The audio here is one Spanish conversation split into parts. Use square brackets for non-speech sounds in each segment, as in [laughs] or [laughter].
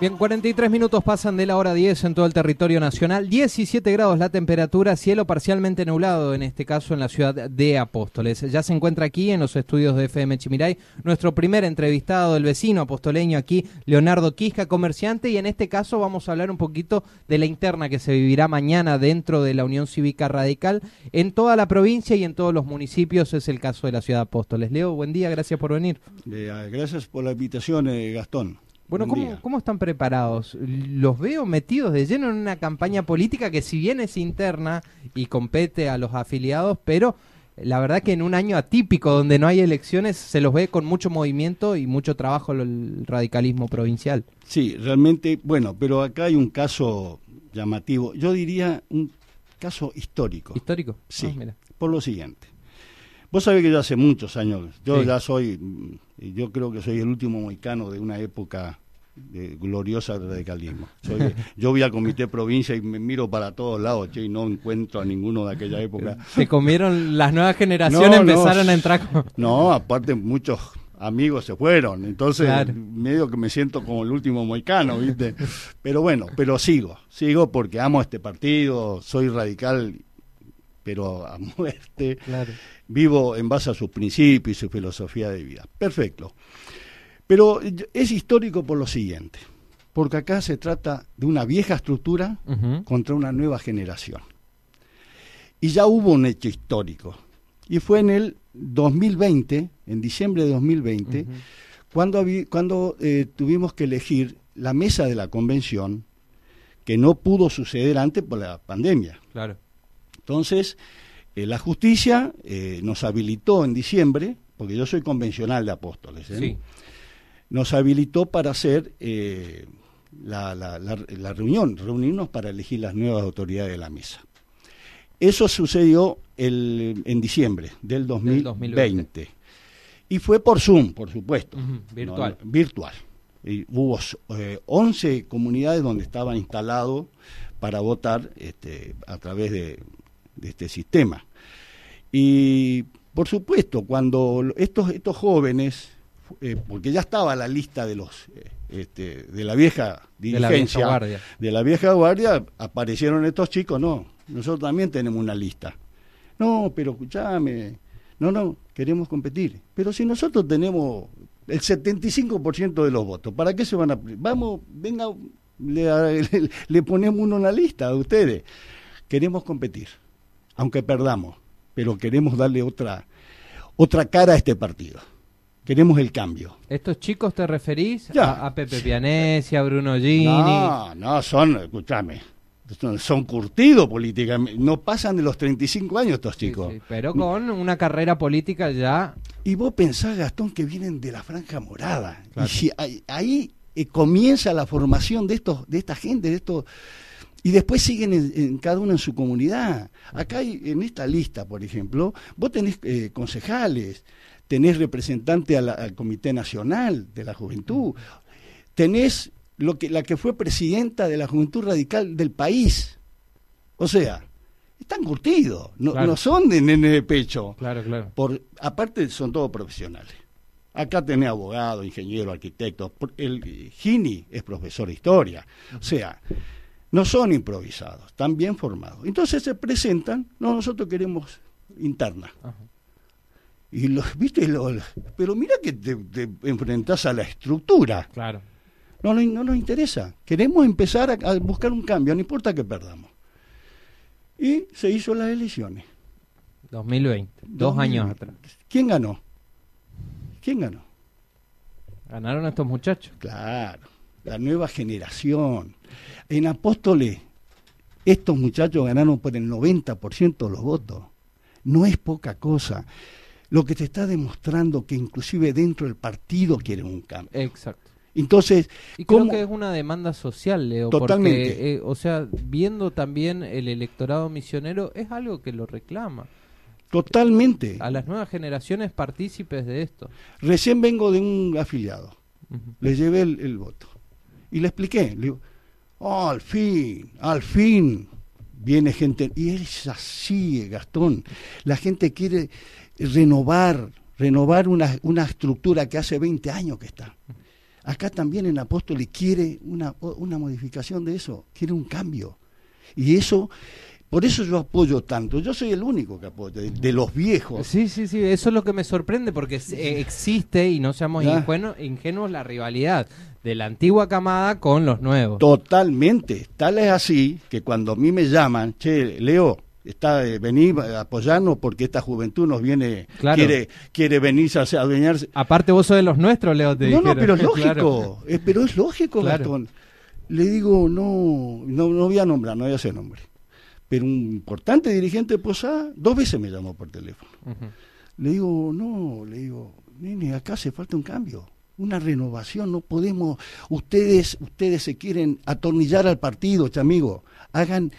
Bien, 43 minutos pasan de la hora 10 en todo el territorio nacional, 17 grados la temperatura, cielo parcialmente nublado, en este caso en la ciudad de Apóstoles. Ya se encuentra aquí en los estudios de FM Chimiray nuestro primer entrevistado, el vecino apostoleño aquí, Leonardo Quisca, comerciante, y en este caso vamos a hablar un poquito de la interna que se vivirá mañana dentro de la Unión Cívica Radical en toda la provincia y en todos los municipios, es el caso de la ciudad de Apóstoles. Leo, buen día, gracias por venir. Eh, gracias por la invitación, eh, Gastón. Bueno, ¿cómo, ¿cómo, están preparados? Los veo metidos de lleno en una campaña política que si bien es interna y compete a los afiliados, pero la verdad que en un año atípico donde no hay elecciones se los ve con mucho movimiento y mucho trabajo el radicalismo provincial. Sí, realmente, bueno, pero acá hay un caso llamativo, yo diría un caso histórico. ¿Histórico? Sí, ah, por lo siguiente. Vos sabés que yo hace muchos años, yo ya soy, yo creo que soy el último moicano de una época de gloriosa radicalismo. [laughs] yo voy al comité provincia y me miro para todos lados y no encuentro a ninguno de aquella época. Se comieron, las nuevas [laughs] generaciones empezaron a entrar. [laughs] No, aparte muchos amigos se fueron, entonces medio que me siento como el último moicano, ¿viste? Pero bueno, pero sigo, sigo porque amo este partido, soy radical pero a muerte. Vivo en base a sus principios y su filosofía de vida. Perfecto. Pero es histórico por lo siguiente, porque acá se trata de una vieja estructura contra una nueva generación. Y ya hubo un hecho histórico, y fue en el 2020, en diciembre de 2020, cuando, cuando eh, tuvimos que elegir la mesa de la convención, que no pudo suceder antes por la pandemia. Claro. Entonces, eh, la justicia eh, nos habilitó en diciembre, porque yo soy convencional de apóstoles, ¿eh? nos habilitó para hacer la, la, reunión, reunirnos para elegir las nuevas autoridades de la mesa. Eso sucedió el, en diciembre del 2020. Y fue por Zoom, por supuesto. virtual. virtual. Y hubo 11 comunidades donde estaban instalados para votar este, a través de de este sistema. Y por supuesto, cuando estos, estos jóvenes, eh, porque ya estaba la lista de los eh, este, de la vieja dirigencia, de la vieja guardia, aparecieron estos chicos, no, nosotros también tenemos una lista. No, pero escúchame, no, no, queremos competir. Pero si nosotros tenemos el 75% de los votos, ¿para qué se van a... Vamos, venga, le, [laughs] le, le ponemos uno en la lista a ustedes. Queremos competir aunque perdamos, pero queremos darle otra, otra cara a este partido. Queremos el cambio. ¿Estos chicos te referís a, Pepe Pianesi, a Bruno Gini? No, no, son, escúchame, son, curtidos políticamente, no pasan de los 35 años estos chicos. pero con una carrera política ya... Y vos pensás, Gastón, que vienen de la franja morada. Y si ahí, eh, comienza la formación de estos, de esta gente, de estos y después siguen en, cada uno en su comunidad. Acá hay, en esta lista, por ejemplo, vos tenés eh, concejales, tenés representante al Comité Nacional de la Juventud, tenés lo que, la que fue presidenta de la Juventud Radical del país. O sea, están curtidos, no, son de nene de pecho. Claro, claro. Por, aparte, son todos profesionales. Acá tenés abogado, ingeniero, arquitecto. El Gini es profesor de historia. O sea, no son improvisados, están bien formados. Entonces se presentan, no, nosotros queremos interna. Y los, [laughs] viste, pero mira que te, te, enfrentás a la estructura. Claro. No, no, nos interesa. Queremos empezar a, buscar un cambio, no importa que perdamos. Y se hizo las elecciones. 2020, dos años atrás. ¿Quién ganó? ¿Quién ganó? Ganaron estos muchachos. Claro, la nueva generación en Apóstoles, estos muchachos ganaron por el 90% de los votos. No es poca cosa. Lo que te está demostrando que inclusive dentro del partido quieren un cambio. Exacto. Entonces, y creo que es una demanda social, Leo. Totalmente. Eh, o sea, viendo también el electorado misionero, es algo que lo reclama. Totalmente. A las nuevas generaciones partícipes de esto. Recién vengo de un afiliado. Le llevé el, el, voto. Y le expliqué. Le digo, Oh, al fin, al fin viene gente. Y es así, Gastón. La gente quiere renovar, renovar una, una estructura que hace 20 años que está. acá también en Apóstoles quiere una, una modificación de eso, quiere un cambio. Y eso por eso yo apoyo tanto. Yo soy el único que apoya, de, los viejos. Sí, sí, sí. Eso es lo que me sorprende porque eh, existe, y no seamos ingenuos, la rivalidad de la antigua camada con los nuevos. Totalmente. Tal es así que cuando a mí me llaman, che, Leo, está eh, venir a apoyarnos porque esta juventud nos viene quiere quiere venirse a adueñarse aparte vos sos de los nuestros Leo te no no pero es [laughs] lógico eh, pero es lógico Gastón le digo no, no no voy a nombrar no voy a hacer nombre pero un importante dirigente de Posada dos veces me llamó por teléfono. Le digo, no, le digo, nene, acá hace falta un cambio, una renovación, no podemos, ustedes, ustedes se quieren atornillar al partido, amigo, hagan,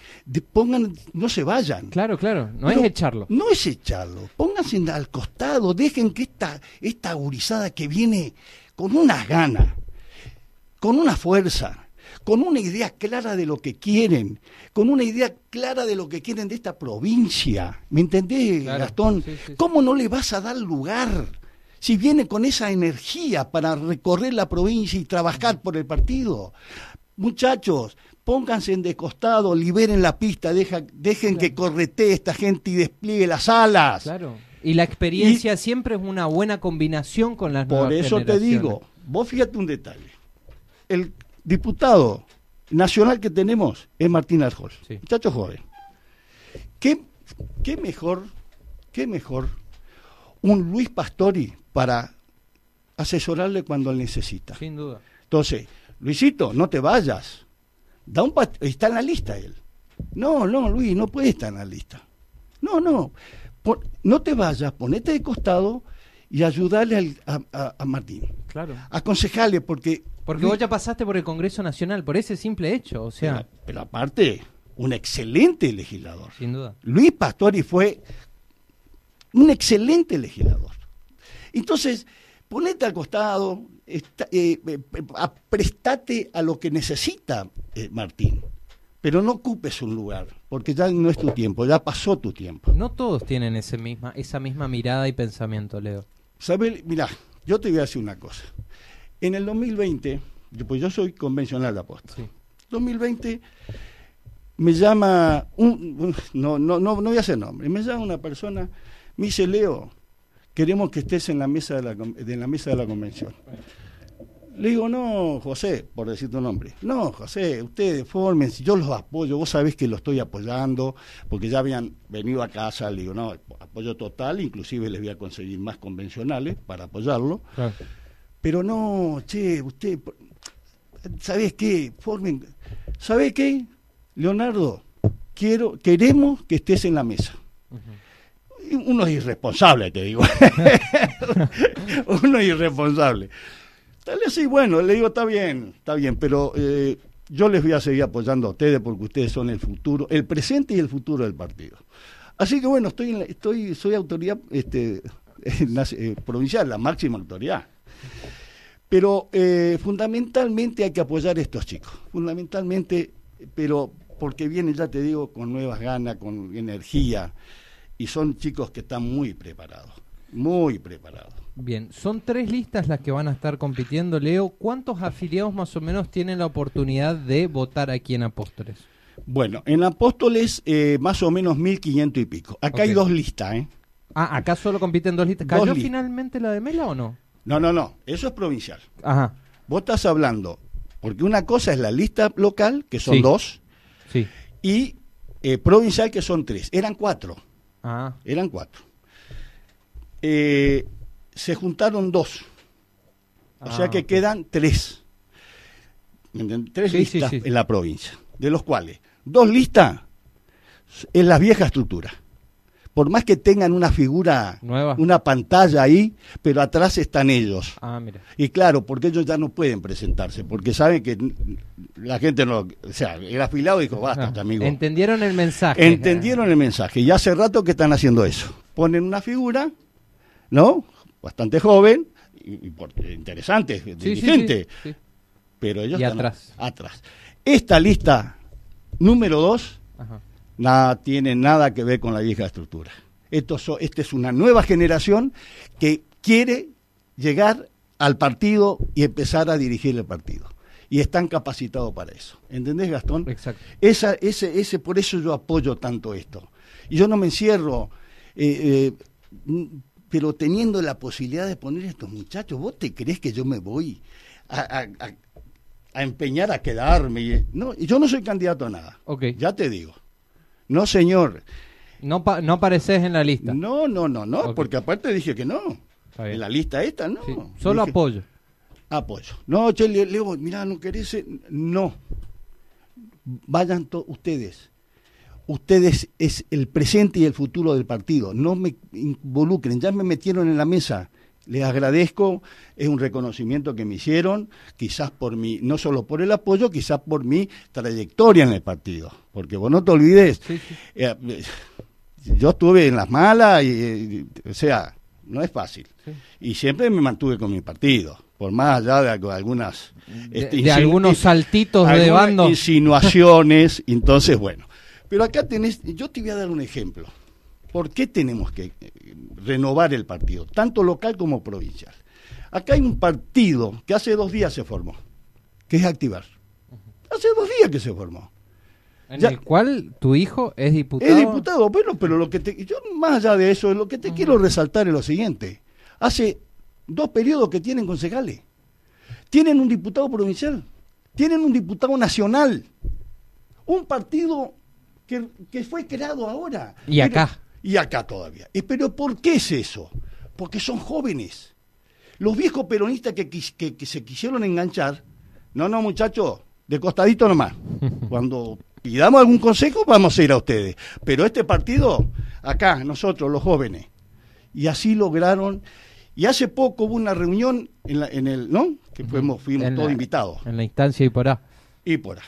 pongan, no se vayan. Claro, claro, no, es echarlo. No es echarlo, pónganse al costado, dejen que esta, esta gurizada que viene con unas ganas, con una fuerza, con una idea clara de lo que quieren, con una idea clara de lo que quieren de esta provincia. ¿Me entendés, Gastón? ¿Cómo no le vas a dar lugar? Si viene con esa energía para recorrer la provincia y trabajar por el partido. Muchachos, pónganse en descostado, liberen la pista, dejen que corretee esta gente y despliegue las alas. Claro. Y la experiencia siempre es una buena combinación con las nuevas Por eso te digo, vos fíjate un detalle. El diputado nacional que tenemos es Martín Arjol, muchacho joven. ¿Qué, ¿Qué mejor, qué mejor un Luis Pastori para asesorarle cuando él necesita? Sin duda. Entonces, Luisito, no te vayas. Da un está en la lista él. No, no, Luis, no puede estar en la lista. No, no. no te vayas, ponete de costado y ayudarle a, a, Martín. Claro. Aconsejarle, porque porque vos ya pasaste por el Congreso Nacional, por ese simple hecho, o sea. Pero, aparte, un excelente legislador. Sin duda. Luis Pastori fue un excelente legislador. Entonces, ponete al costado, eh, eh, prestate a lo que necesita eh, Martín. Pero no ocupes un lugar, porque ya no es tu tiempo, ya pasó tu tiempo. No todos tienen ese misma, esa misma mirada y pensamiento, Leo. ¿Sabes? Mira, yo te voy a decir una cosa. En el 2020, pues yo soy convencional de aposta. Sí. 2020 me llama, un, no, no, no, no voy a hacer nombre, me llama una persona, me dice, Leo, queremos que estés en la mesa de la, de la mesa de la convención. Le digo, no, José, por decir tu nombre. No, José, ustedes formen, si yo los apoyo, vos sabés que lo estoy apoyando, porque ya habían venido a casa, le digo, no, apoyo total, inclusive les voy a conseguir más convencionales para apoyarlo. Claro. Pero no, che, usted, ¿sabes qué? Formen, ¿sabe qué? Leonardo, quiero, queremos que estés en la mesa. Uno es irresponsable, te digo. [laughs] Uno es irresponsable. Tal sí, bueno, le digo, está bien, está bien, pero eh, yo les voy a seguir apoyando a ustedes porque ustedes son el futuro, el presente y el futuro del partido. Así que bueno, estoy, estoy soy autoridad este, [laughs] eh, provincial, la máxima autoridad. Pero eh, fundamentalmente hay que apoyar a estos chicos, fundamentalmente, pero porque vienen, ya te digo, con nuevas ganas, con energía, y son chicos que están muy preparados, muy preparados. Bien, son tres listas las que van a estar compitiendo, Leo. ¿Cuántos afiliados más o menos tienen la oportunidad de votar aquí en Apóstoles? Bueno, en Apóstoles eh, más o menos 1.500 y pico. Acá hay dos listas, ¿eh? Ah, acá solo compiten dos listas. ¿Cayó finalmente la de Mela o no? No, no, no, eso es provincial. Ajá. Vos estás hablando, porque una cosa es la lista local, que son dos, sí. y eh, provincial, que son tres. Eran cuatro. Ah. Eran cuatro. Eh, se juntaron dos. O sea ah, que quedan tres. Tres listas en la provincia, de los cuales dos listas en la vieja estructura por más que tengan una figura, Nueva. una pantalla ahí, pero atrás están ellos. Ah, mira. Y claro, porque ellos ya no pueden presentarse, porque saben que la gente no, o sea, el afilado dijo, basta, ah, amigo. Entendieron el mensaje. Entendieron el mensaje, y hace rato que están haciendo eso. Ponen una figura, ¿no? Bastante joven, y, interesante, dirigente, pero ellos están atrás. atrás. Esta lista número dos nada tiene nada que ver con la vieja estructura. Esto esta es una nueva generación que quiere llegar al partido y empezar a dirigir el partido. Y están capacitados para eso. ¿Entendés, Gastón? Exacto. Esa, ese, ese, por eso yo apoyo tanto esto. Y yo no me encierro, eh, eh, pero teniendo la posibilidad de poner a estos muchachos, ¿vos te crees que yo me voy a, a, empeñar a quedarme? No, yo no soy candidato a nada. Okay. Ya te digo. No, señor. No, no apareces en la lista. No, no, no, no, porque aparte dije que no. En la lista esta, no. solo apoyo. Apoyo. No, che, le, digo, mira, no querés. No. Vayan ustedes. Ustedes es el presente y el futuro del partido. No me involucren. Ya me metieron en la mesa. Les agradezco, es un reconocimiento que me hicieron, quizás por mi, no solo por el apoyo, quizás por mi trayectoria en el partido. Porque vos no te olvides, eh, yo estuve en las malas, y, o sea, no es fácil. Y siempre me mantuve con mi partido, por más allá de algunas... De, este, algunos saltitos de bando. Insinuaciones, entonces bueno. Pero acá tenés, yo te voy a dar un ejemplo. ¿Por qué tenemos que eh, renovar el partido, tanto local como provincial? Acá hay un partido que hace dos días se formó, que es Activar. Hace dos días que se formó. En el cual tu hijo es diputado. Es diputado, pero, pero lo que te, yo más allá de eso, lo que te quiero resaltar es lo siguiente. Hace dos periodos que tienen concejales. Tienen un diputado provincial, tienen un diputado nacional, un partido que, fue creado ahora. Y acá. y acá todavía. Pero ¿por qué es eso? Porque son jóvenes. Los viejos peronistas que, que, que se quisieron enganchar, no, no, muchachos, de costadito nomás. [laughs] Cuando y damos algún consejo, vamos a ir a ustedes. Pero este partido, acá, nosotros, los jóvenes, y así lograron. Y hace poco hubo una reunión en, la, en el, ¿no? Que fuimos, fuimos todos invitados. En la instancia y por Y por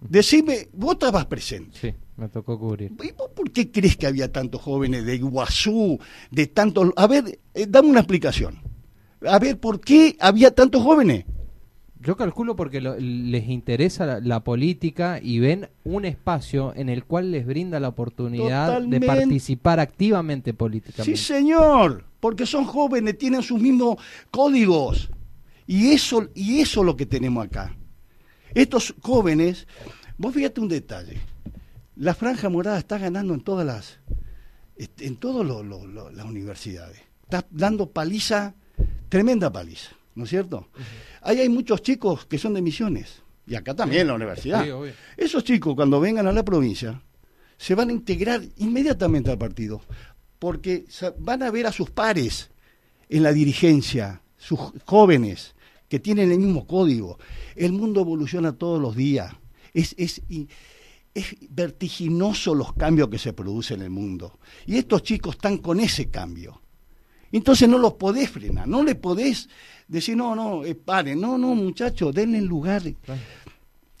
Decime, vos estabas presente. Sí, me tocó cubrir. ¿Y vos por qué crees que había tantos jóvenes de Iguazú, de tantos... A ver, eh, dame una explicación. A ver, ¿por qué había tantos jóvenes? Yo calculo porque les interesa la, política y ven un espacio en el cual les brinda la oportunidad de participar activamente políticamente. Sí, señor, porque son jóvenes, tienen sus mismos códigos. Y eso, y eso es lo que tenemos acá. Estos jóvenes, vos fíjate un detalle. La franja morada está ganando en todas las, en todas las universidades. Está dando paliza, tremenda paliza. ¿no es cierto? Ahí hay muchos chicos que son de misiones, y acá también en la universidad. Esos chicos cuando vengan a la provincia se van a integrar inmediatamente al partido, porque van a ver a sus pares en la dirigencia, sus jóvenes que tienen el mismo código. El mundo evoluciona todos los días. Es, es, es vertiginoso los cambios que se producen en el mundo. Y estos chicos están con ese cambio. Entonces no los podés frenar, no le podés decir, no, no, eh, paren, no, no, muchachos, denle lugar,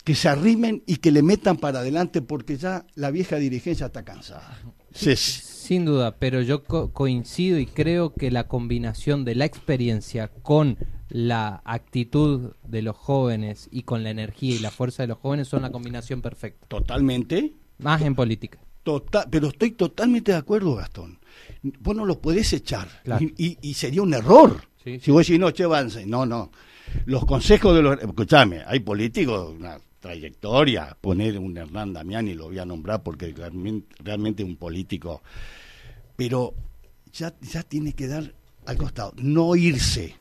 que se arrimen y que le metan para adelante porque ya la vieja dirigencia está cansada. Sin duda, pero yo coincido y creo que la combinación de la experiencia con la actitud de los jóvenes y con la energía y la fuerza de los jóvenes son la combinación perfecta. Totalmente. Más en política. Total, pero estoy totalmente de acuerdo, Gastón. Vos no los podés echar y, sería un error. Si vos decís, no, che, avance. No, no. Los consejos de los... Escuchame, hay políticos, una trayectoria. Poner un Hernán Damiani, lo voy a nombrar porque realmente, es un político. Pero ya, ya tiene que dar al costado. No irse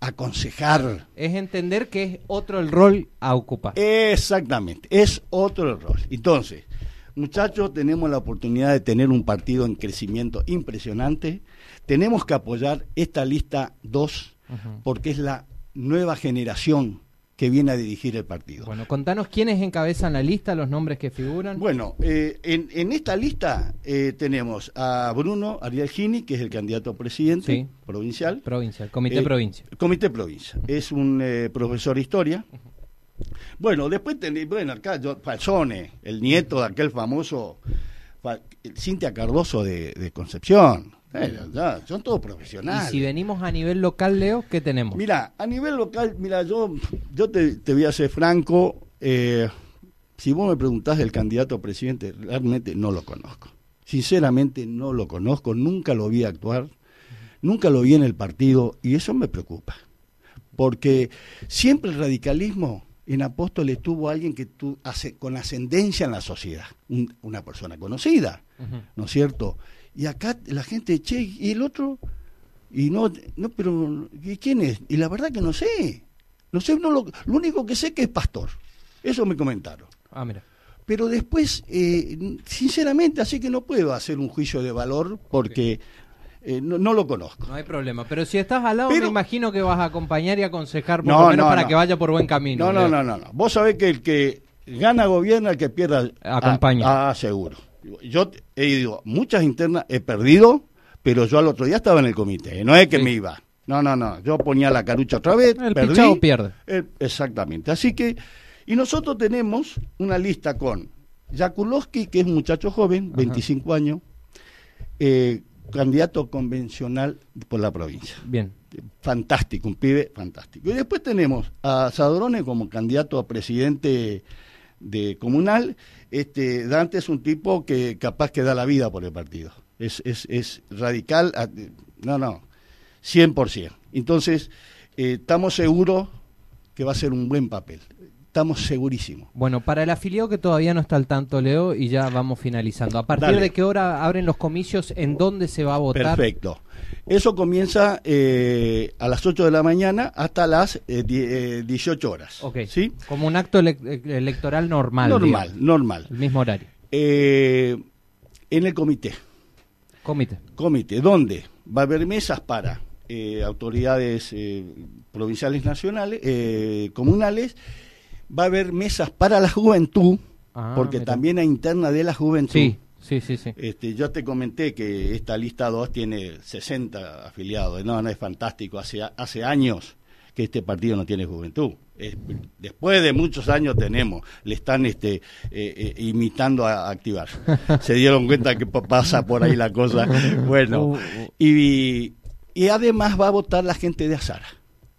aconsejar. Es entender que es otro el rol a ocupar. Exactamente, es otro el rol. Entonces, muchachos, tenemos la oportunidad de tener un partido en crecimiento impresionante. Tenemos que apoyar esta lista 2 porque es la nueva generación que viene a dirigir el partido. Bueno, contanos quiénes encabezan la lista, los nombres que figuran. Bueno, eh, en, esta lista eh, tenemos a Bruno Ariel Gini, que es el candidato a presidente provincial. Provincial, Comité eh, Provincia. Comité Provincia. Es un profesor de historia. Bueno, después tenemos, bueno, acá Falsone, el nieto de aquel famoso Cintia Cardoso de Concepción son todos profesionales. Y si venimos a nivel local, Leo, ¿qué tenemos? Mira, a nivel local, mira, yo, yo te, voy a ser franco. Eh, si vos me preguntás del candidato a presidente, realmente no lo conozco. Sinceramente no lo conozco, nunca lo vi actuar, nunca lo vi en el partido y eso me preocupa. porque siempre el radicalismo en Apóstoles tuvo alguien que tu, hace, con ascendencia en la sociedad, una persona conocida, ¿no es cierto? Y acá la gente, che, ¿y el otro? Y no, no pero ¿quién es? Y la verdad que no sé. No sé, no lo, lo único que sé que es pastor. Eso me comentaron. Ah, mira. Pero después, eh, sinceramente, así que no puedo hacer un juicio de valor porque eh, no, lo conozco. No hay problema. Pero si estás al lado, me imagino que vas a acompañar y aconsejar por lo menos para que vaya por buen camino. No, no, no, no, no. Vos sabés que el que gana gobierna, el que pierda acompaña. Ah, seguro. Yo he ido muchas internas, he perdido, pero yo al otro día estaba en el comité. No es que me iba. No, no, no. Yo ponía la carucha otra vez. El perdí, pierde. exactamente. Así que y nosotros tenemos una lista con Jakulowski, que es un muchacho joven, 25 años, eh, candidato convencional por la provincia. Bien. Fantástico, un pibe fantástico. Y después tenemos a Sadrone como candidato a presidente de comunal. Este, Dante es un tipo que capaz que da la vida por el partido. Es, es, es radical, no, no, 100%. Entonces, eh, estamos seguros que va a ser un buen papel estamos segurísimos. Bueno, para el afiliado que todavía no está al tanto, Leo, y ya vamos finalizando. ¿A partir de qué hora abren los comicios? ¿En dónde se va a votar? Perfecto. Eso comienza eh, a las 8 de la mañana hasta las eh, 18 eh, horas. Ok. ¿sí? Como un acto electoral normal. Normal, normal. El mismo horario. Eh, en el comité. Comité. Comité, ¿dónde? Va a haber mesas para autoridades provinciales, nacionales, comunales va a haber mesas para la juventud, ah, porque también hay interna de la juventud. Sí, sí, sí. sí. Este, yo te comenté que esta lista 2 tiene 60 afiliados. No, no es fantástico. Hace, hace años que este partido no tiene juventud. después de muchos años tenemos, le están este, eh, eh, imitando a, activar. [laughs] Se dieron cuenta que pasa por ahí la cosa. [laughs] Bueno, uh, uh. y, y además va a votar la gente de Azara.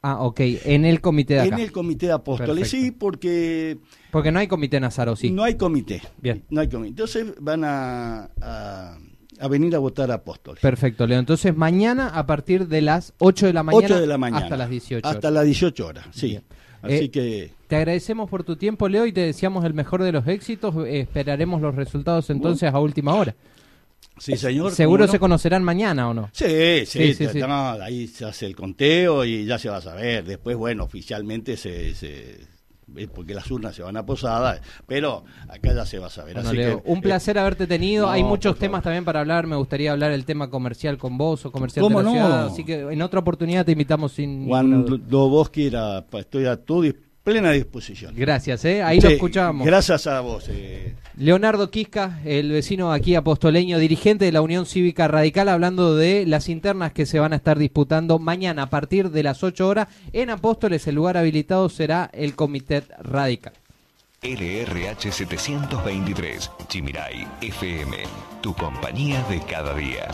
Ah, ok, en el comité de acá. En el comité de apóstoles, sí, porque... Porque no hay comité en Azaro, sí. No hay comité. Bien. No hay comité. Entonces van a, a, venir a votar apóstoles. Perfecto, Leo. Entonces mañana a partir de las 8 de la mañana, 8 de la mañana hasta las 18 Hasta las 18 horas, sí. Así eh, que... Te agradecemos por tu tiempo, Leo, y te deseamos el mejor de los éxitos. esperaremos los resultados entonces a última hora. Sí, señor. Seguro se conocerán mañana o no. Sí, sí, ahí se hace el conteo y ya se va a saber. Después, bueno, oficialmente se, se porque las urnas se van a posada, pero acá ya se va a saber. Así que, un placer haberte tenido. Hay muchos temas también para hablar. Me gustaría hablar el tema comercial con vos o comercial de la ciudad. Así que en otra oportunidad te invitamos sin. Cuando vos quieras, estoy a tu plena disposición. Gracias, ¿eh? ahí lo escuchamos. Gracias a vos. Eh. Leonardo Quisca, el vecino aquí apostoleño, dirigente de la Unión Cívica Radical, hablando de las internas que se van a estar disputando mañana a partir de las 8 horas. En Apóstoles el lugar habilitado será el Comité Radical. LRH 723, Chimiray FM, tu compañía de cada día.